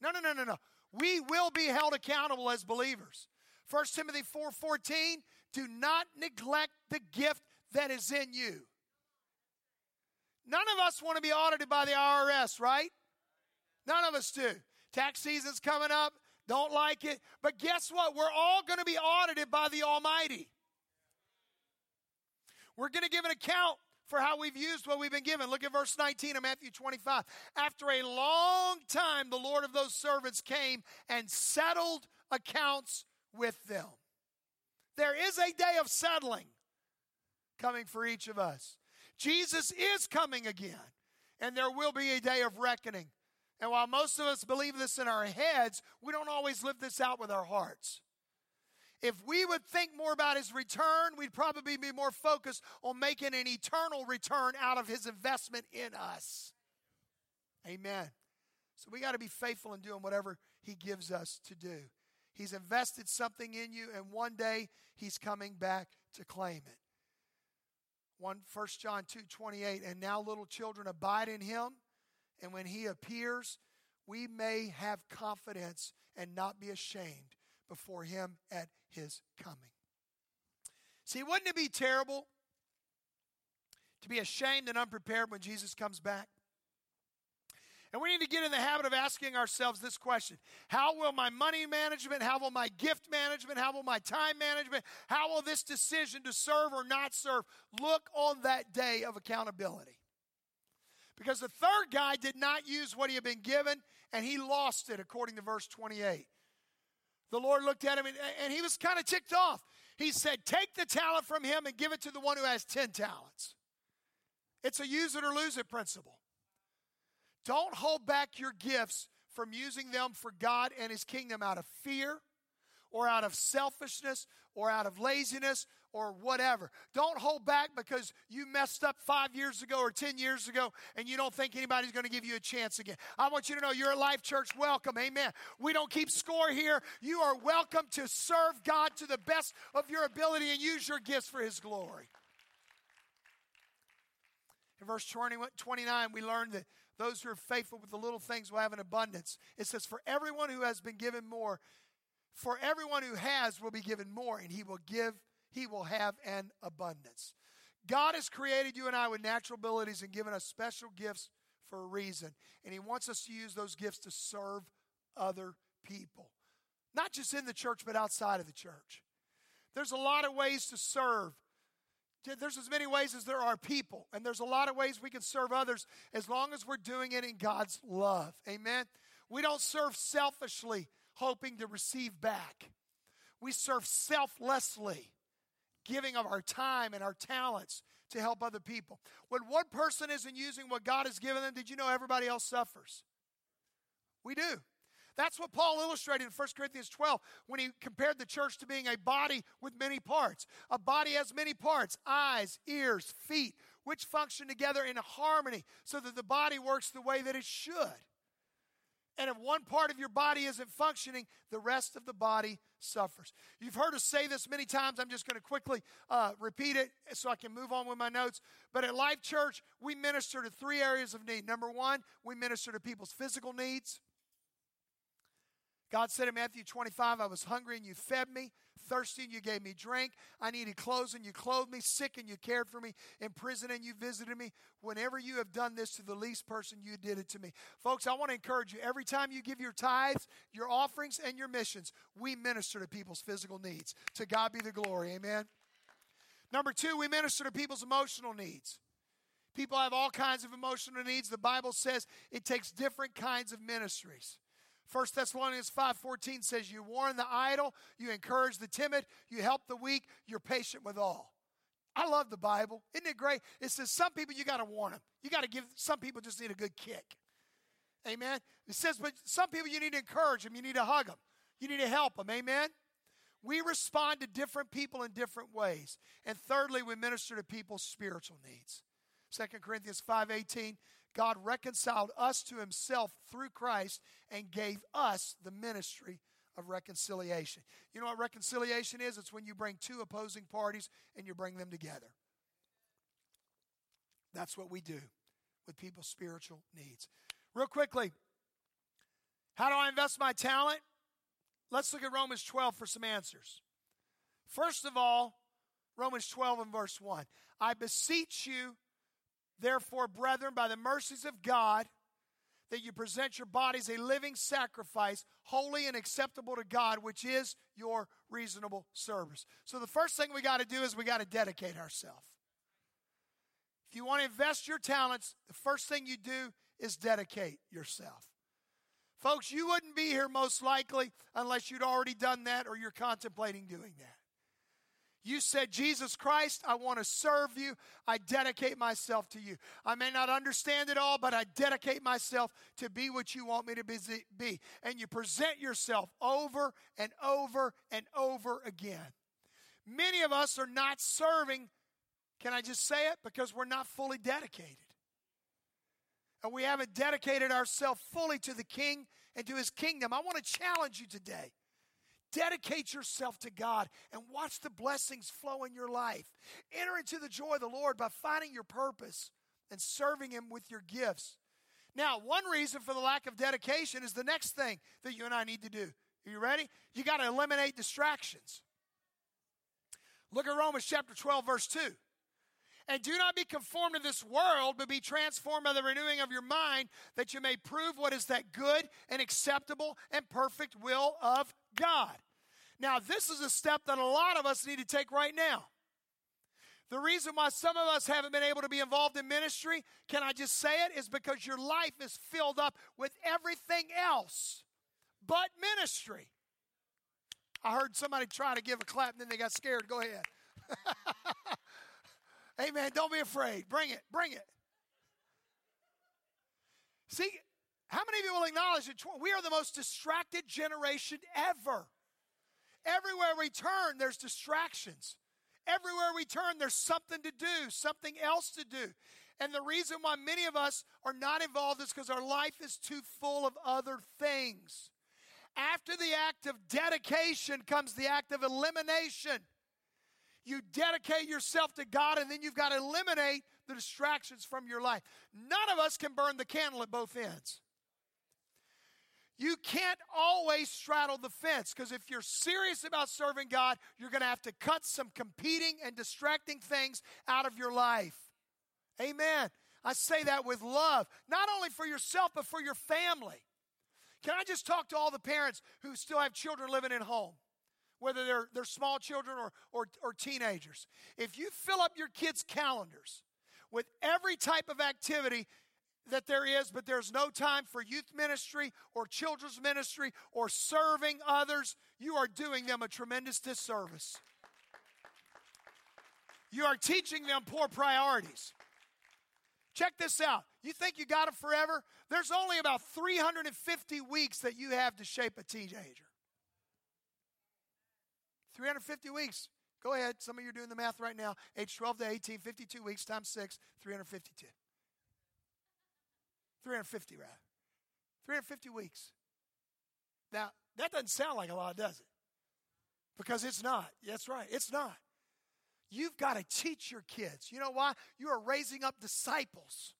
No, no, no, no, no. We will be held accountable as believers. 1 Timothy 4:14 do not neglect the gift that is in you. None of us want to be audited by the IRS, right? None of us do. Tax season's coming up. Don't like it. But guess what? We're all going to be audited by the Almighty. We're going to give an account for how we've used what we've been given. Look at verse 19 of Matthew 25. After a long time, the Lord of those servants came and settled accounts with them. There is a day of settling coming for each of us. Jesus is coming again, and there will be a day of reckoning. And while most of us believe this in our heads, we don't always live this out with our hearts. If we would think more about his return, we'd probably be more focused on making an eternal return out of his investment in us. Amen. So we got to be faithful in doing whatever he gives us to do. He's invested something in you, and one day he's coming back to claim it. 1 John 2 28, and now little children abide in him, and when he appears, we may have confidence and not be ashamed before him at his coming. See, wouldn't it be terrible to be ashamed and unprepared when Jesus comes back? And we need to get in the habit of asking ourselves this question How will my money management, how will my gift management, how will my time management, how will this decision to serve or not serve look on that day of accountability? Because the third guy did not use what he had been given and he lost it, according to verse 28. The Lord looked at him and, and he was kind of ticked off. He said, Take the talent from him and give it to the one who has 10 talents. It's a use it or lose it principle. Don't hold back your gifts from using them for God and His kingdom out of fear or out of selfishness or out of laziness or whatever. Don't hold back because you messed up five years ago or 10 years ago and you don't think anybody's going to give you a chance again. I want you to know you're a Life Church welcome. Amen. We don't keep score here. You are welcome to serve God to the best of your ability and use your gifts for His glory. In verse 20, 29, we learn that those who are faithful with the little things will have an abundance. It says, For everyone who has been given more, for everyone who has will be given more, and he will give, he will have an abundance. God has created you and I with natural abilities and given us special gifts for a reason. And he wants us to use those gifts to serve other people. Not just in the church, but outside of the church. There's a lot of ways to serve there's as many ways as there are people, and there's a lot of ways we can serve others as long as we're doing it in God's love. Amen. We don't serve selfishly, hoping to receive back. We serve selflessly, giving of our time and our talents to help other people. When one person isn't using what God has given them, did you know everybody else suffers? We do. That's what Paul illustrated in 1 Corinthians 12 when he compared the church to being a body with many parts. A body has many parts eyes, ears, feet, which function together in harmony so that the body works the way that it should. And if one part of your body isn't functioning, the rest of the body suffers. You've heard us say this many times. I'm just going to quickly uh, repeat it so I can move on with my notes. But at Life Church, we minister to three areas of need. Number one, we minister to people's physical needs. God said in Matthew 25, I was hungry and you fed me, thirsty and you gave me drink. I needed clothes and you clothed me, sick and you cared for me, in prison and you visited me. Whenever you have done this to the least person, you did it to me. Folks, I want to encourage you every time you give your tithes, your offerings, and your missions, we minister to people's physical needs. To God be the glory. Amen. Number two, we minister to people's emotional needs. People have all kinds of emotional needs. The Bible says it takes different kinds of ministries. 1 Thessalonians 5:14 says you warn the idle, you encourage the timid, you help the weak, you're patient with all. I love the Bible. Isn't it great? It says some people you got to warn them. You got to give some people just need a good kick. Amen. It says but some people you need to encourage them, you need to hug them. You need to help them. Amen. We respond to different people in different ways. And thirdly, we minister to people's spiritual needs. 2 Corinthians 5:18 God reconciled us to himself through Christ and gave us the ministry of reconciliation. You know what reconciliation is? It's when you bring two opposing parties and you bring them together. That's what we do with people's spiritual needs. Real quickly, how do I invest my talent? Let's look at Romans 12 for some answers. First of all, Romans 12 and verse 1. I beseech you, Therefore, brethren, by the mercies of God, that you present your bodies a living sacrifice, holy and acceptable to God, which is your reasonable service. So, the first thing we got to do is we got to dedicate ourselves. If you want to invest your talents, the first thing you do is dedicate yourself. Folks, you wouldn't be here most likely unless you'd already done that or you're contemplating doing that. You said, Jesus Christ, I want to serve you. I dedicate myself to you. I may not understand it all, but I dedicate myself to be what you want me to be. And you present yourself over and over and over again. Many of us are not serving, can I just say it? Because we're not fully dedicated. And we haven't dedicated ourselves fully to the King and to his kingdom. I want to challenge you today. Dedicate yourself to God and watch the blessings flow in your life. Enter into the joy of the Lord by finding your purpose and serving Him with your gifts. Now, one reason for the lack of dedication is the next thing that you and I need to do. Are you ready? You got to eliminate distractions. Look at Romans chapter 12, verse 2. And do not be conformed to this world, but be transformed by the renewing of your mind, that you may prove what is that good and acceptable and perfect will of God. Now, this is a step that a lot of us need to take right now. The reason why some of us haven't been able to be involved in ministry, can I just say it, is because your life is filled up with everything else but ministry. I heard somebody try to give a clap and then they got scared. Go ahead. [laughs] Amen. Don't be afraid. Bring it. Bring it. See, how many of you will acknowledge that we are the most distracted generation ever? Everywhere we turn, there's distractions. Everywhere we turn, there's something to do, something else to do. And the reason why many of us are not involved is because our life is too full of other things. After the act of dedication comes the act of elimination. You dedicate yourself to God, and then you've got to eliminate the distractions from your life. None of us can burn the candle at both ends. You can't always straddle the fence because if you're serious about serving God, you're going to have to cut some competing and distracting things out of your life. Amen. I say that with love, not only for yourself, but for your family. Can I just talk to all the parents who still have children living at home? Whether they're, they're small children or, or, or teenagers. If you fill up your kids' calendars with every type of activity that there is, but there's no time for youth ministry or children's ministry or serving others, you are doing them a tremendous disservice. You are teaching them poor priorities. Check this out. You think you got it forever? There's only about 350 weeks that you have to shape a teenager. 350 weeks. Go ahead. Some of you are doing the math right now. Age 12 to 18, 52 weeks times 6, 352. 350, rather. 350 weeks. Now, that doesn't sound like a lot, does it? Because it's not. That's right, it's not. You've got to teach your kids. You know why? You are raising up disciples.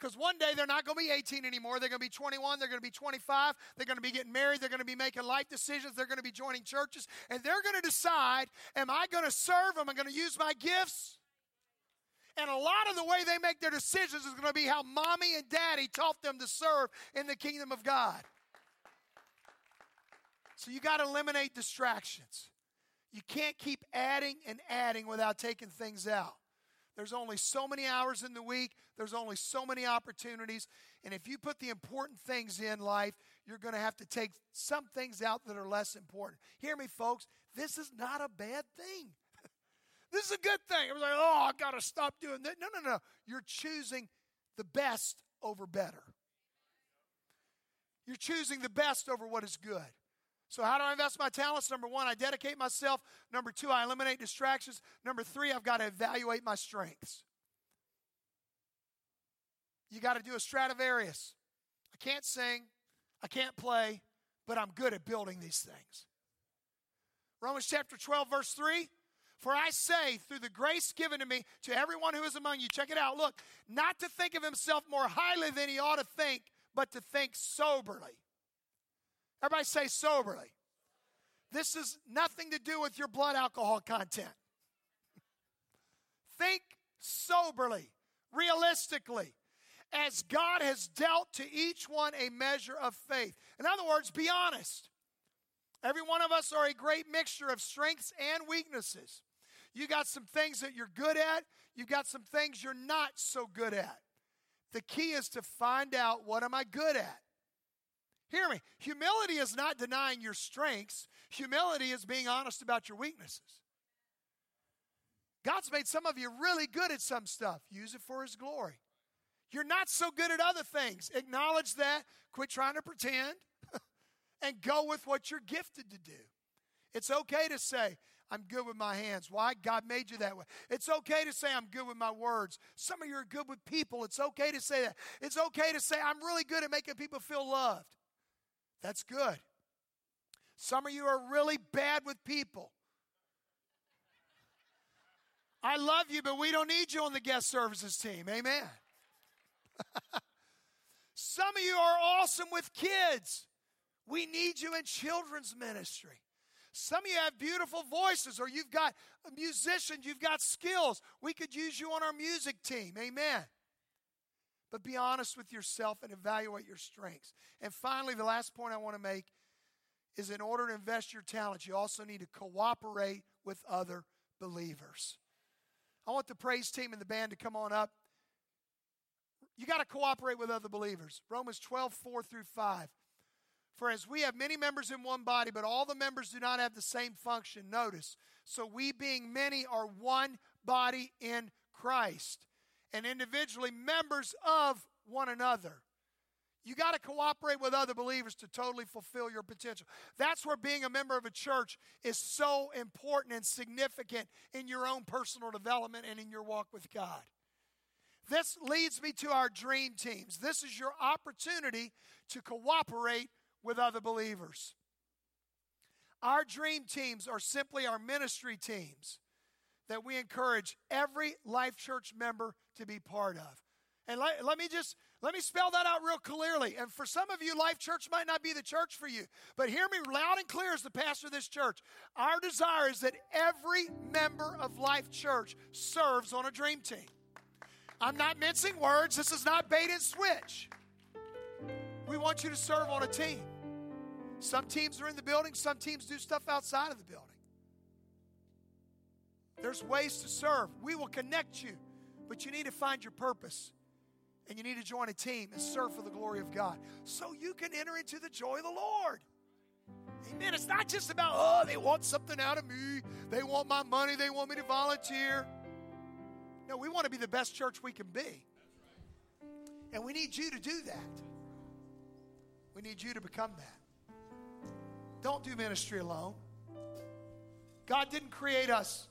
Because one day they're not going to be 18 anymore. They're going to be 21. They're going to be 25. They're going to be getting married. They're going to be making life decisions. They're going to be joining churches. And they're going to decide Am I going to serve? Am I going to use my gifts? And a lot of the way they make their decisions is going to be how mommy and daddy taught them to serve in the kingdom of God. So you got to eliminate distractions. You can't keep adding and adding without taking things out. There's only so many hours in the week, there's only so many opportunities. And if you put the important things in life, you're going to have to take some things out that are less important. Hear me, folks, this is not a bad thing. This is a good thing. It was like, oh, I got to stop doing that. No, no, no. You're choosing the best over better. You're choosing the best over what is good. So, how do I invest my talents? Number one, I dedicate myself. Number two, I eliminate distractions. Number three, I've got to evaluate my strengths. You got to do a Stradivarius. I can't sing, I can't play, but I'm good at building these things. Romans chapter 12, verse 3 for I say, through the grace given to me, to everyone who is among you, check it out. Look, not to think of himself more highly than he ought to think, but to think soberly. Everybody say soberly. This is nothing to do with your blood alcohol content. think soberly, realistically, as God has dealt to each one a measure of faith. In other words, be honest. Every one of us are a great mixture of strengths and weaknesses. You got some things that you're good at, You've got some things you're not so good at. The key is to find out what am I good at? Hear me. Humility is not denying your strengths. Humility is being honest about your weaknesses. God's made some of you really good at some stuff. Use it for His glory. You're not so good at other things. Acknowledge that. Quit trying to pretend [laughs] and go with what you're gifted to do. It's okay to say, I'm good with my hands. Why? God made you that way. It's okay to say, I'm good with my words. Some of you are good with people. It's okay to say that. It's okay to say, I'm really good at making people feel loved. That's good. Some of you are really bad with people. I love you, but we don't need you on the guest services team. Amen. [laughs] Some of you are awesome with kids. We need you in children's ministry. Some of you have beautiful voices, or you've got musicians, you've got skills. We could use you on our music team. Amen. But be honest with yourself and evaluate your strengths. And finally, the last point I want to make is in order to invest your talents, you also need to cooperate with other believers. I want the praise team and the band to come on up. You got to cooperate with other believers. Romans 12, 4 through 5. For as we have many members in one body, but all the members do not have the same function, notice. So we, being many, are one body in Christ, and individually members of one another. You got to cooperate with other believers to totally fulfill your potential. That's where being a member of a church is so important and significant in your own personal development and in your walk with God. This leads me to our dream teams. This is your opportunity to cooperate with other believers. Our dream teams are simply our ministry teams that we encourage every Life Church member to be part of. And let, let, me just let me spell that out real clearly. And for some of you, Life Church might not be the church for you. But hear me loud and clear as the pastor of this church. Our desire is that every member of Life Church serves on a dream team. I'm not mincing words. This is not bait and switch. We want you to serve on a team. Some teams are in the building, some teams do stuff outside of the building. There's ways to serve. We will connect you, but you need to find your purpose. And you need to join a team and serve for the glory of God so you can enter into the joy of the Lord. Amen. It's not just about, oh, they want something out of me. They want my money. They want me to volunteer. No, we want to be the best church we can be. And we need you to do that. We need you to become that. Don't do ministry alone. God didn't create us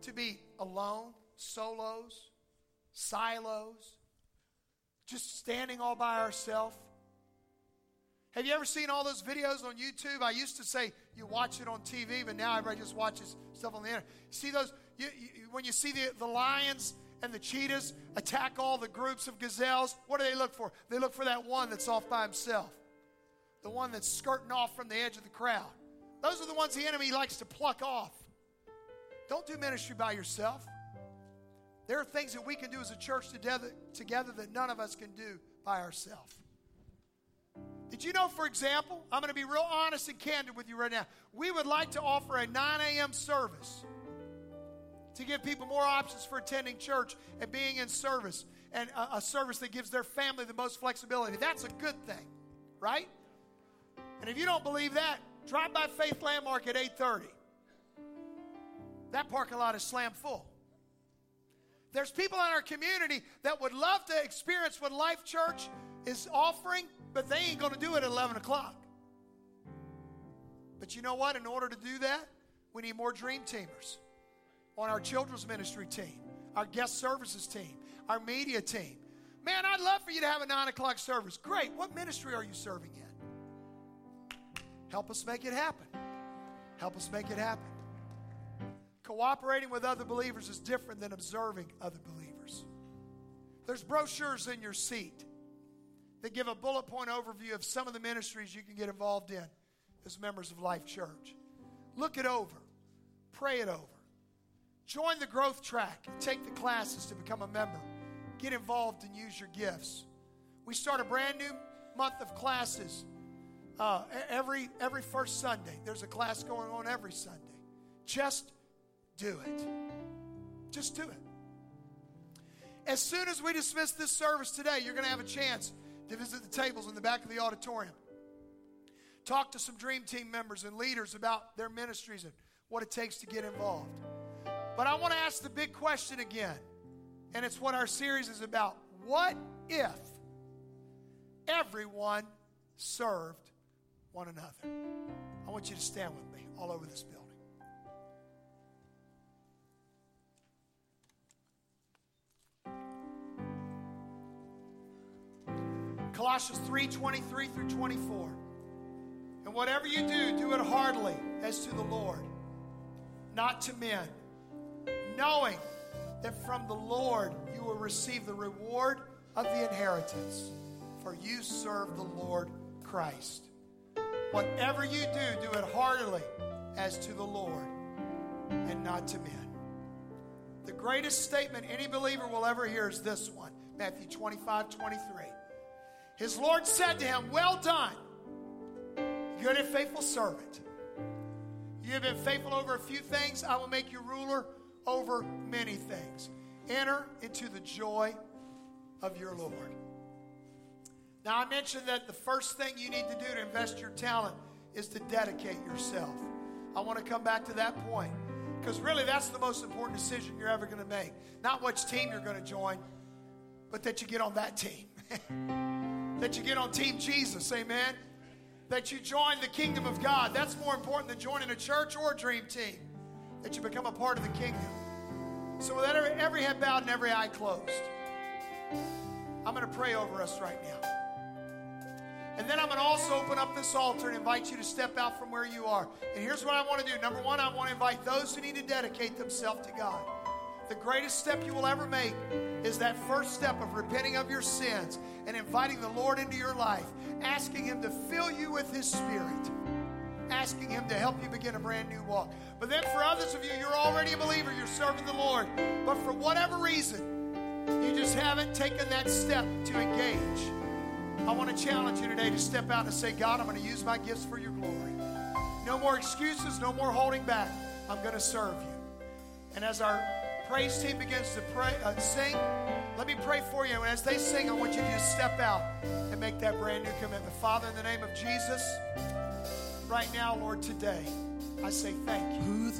to be alone, solos, silos, just standing all by ourselves. Have you ever seen all those videos on YouTube? I used to say you watch it on TV, but now everybody just watches stuff on the internet. See those you, you, when you see the, the lions and the cheetahs attack all the groups of gazelles, what do they look for? They look for that one that's off by himself, the one that's skirting off from the edge of the crowd. Those are the ones the enemy likes to pluck off. Don't do ministry by yourself. There are things that we can do as a church together, that none of us can do by ourselves. Did you know, for example, I'm going to be real honest and candid with you right now. We would like to offer a 9 a.m. service to give people more options for attending church and being in service and a, service that gives their family the most flexibility. That's a good thing, right? And if you don't believe that, drive by Faith Landmark at 8:30. That parking lot is slam full. There's people in our community that would love to experience what Life Church is offering, but they ain't going to do it at 11 o'clock. But you know what? In order to do that, we need more dream teamers on our children's ministry team, our guest services team, our media team. Man, I'd love for you to have a nine o'clock service. Great. What ministry are you serving in? Help us make it happen. Help us make it happen. Cooperating with other believers is different than observing other believers. There's brochures in your seat that give a bullet point overview of some of the ministries you can get involved in as members of Life Church. Look it over, pray it over. Join the growth track take the classes to become a member. Get involved and use your gifts. We start a brand new month of classes uh, every every first Sunday. There's a class going on every Sunday. Just do it. Just do it. As soon as we dismiss this service today, you're going to have a chance to visit the tables in the back of the auditorium. Talk to some Dream Team members and leaders about their ministries and what it takes to get involved. But I want to ask the big question again, and it's what our series is about. What if everyone served one another? I want you to stand with me all over this building. Colossians 3 23 through 24. And whatever you do, do it heartily as to the Lord, not to men, knowing that from the Lord you will receive the reward of the inheritance, for you serve the Lord Christ. Whatever you do, do it heartily as to the Lord and not to men. The greatest statement any believer will ever hear is this one Matthew 25 23. His Lord said to him, Well done, good and faithful servant. You have been faithful over a few things, I will make you ruler over many things. Enter into the joy of your Lord. Now, I mentioned that the first thing you need to do to invest your talent is to dedicate yourself. I want to come back to that point because really that's the most important decision you're ever going to make. Not which team you're going to join, but that you get on that team. [laughs] that you get on Team Jesus, amen? That you join the kingdom of God. That's more important than joining a church or a dream team. That you become a part of the kingdom. So, with every, every head bowed and every eye closed, I'm going to pray over us right now. And then I'm going to also open up this altar and invite you to step out from where you are. And here's what I want to do. Number one, I want to invite those who need to dedicate themselves to God. The greatest step you will ever make is that first step of repenting of your sins and inviting the Lord into your life, asking Him to fill you with His Spirit, asking Him to help you begin a brand new walk. But then for others of you, you're already a believer, you're serving the Lord, but for whatever reason, you just haven't taken that step to engage. I want to challenge you today to step out and say, God, I'm going to use my gifts for your glory. No more excuses, no more holding back. I'm going to serve you. And as our praise team begins to pray, uh, sing, let me pray for you. And as they sing, I want you to just step out and make that brand new commitment. Father, in the name of Jesus, right now, Lord, today, I say thank you.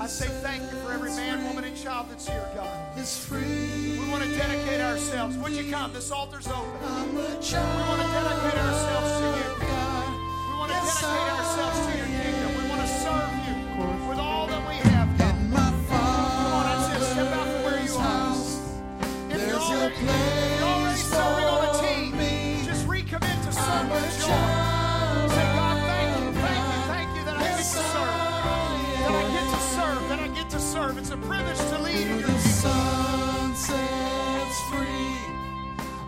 I say thank you for every man, woman, and child that's here, God. We want to dedicate ourselves. Would you come? This altar's open. We want to dedicate ourselves to you. God. We want to dedicate ourselves a privilege to lead in the Son sets free,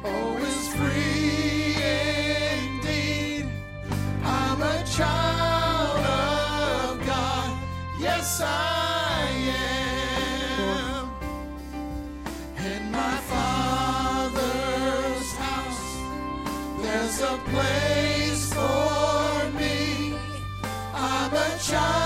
oh, is free indeed. I'm a child of God, yes, I am. In my Father's house, there's a place for me. I'm a child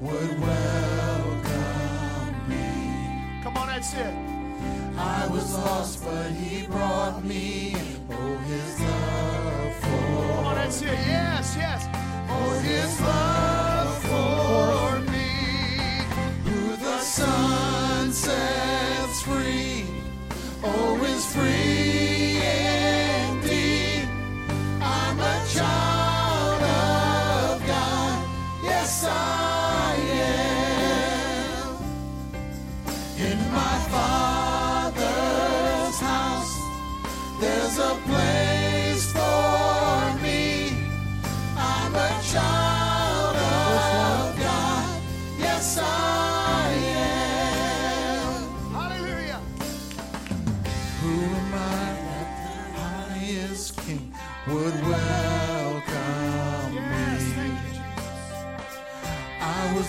would welcome me? Come on, that's it. I was lost, but he brought me. Oh, his love for Come on, that's it. Yes, yes. Oh, his love for me. Who the Son sets free, oh, is free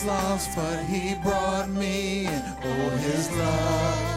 lost, but he brought me in. Oh, his love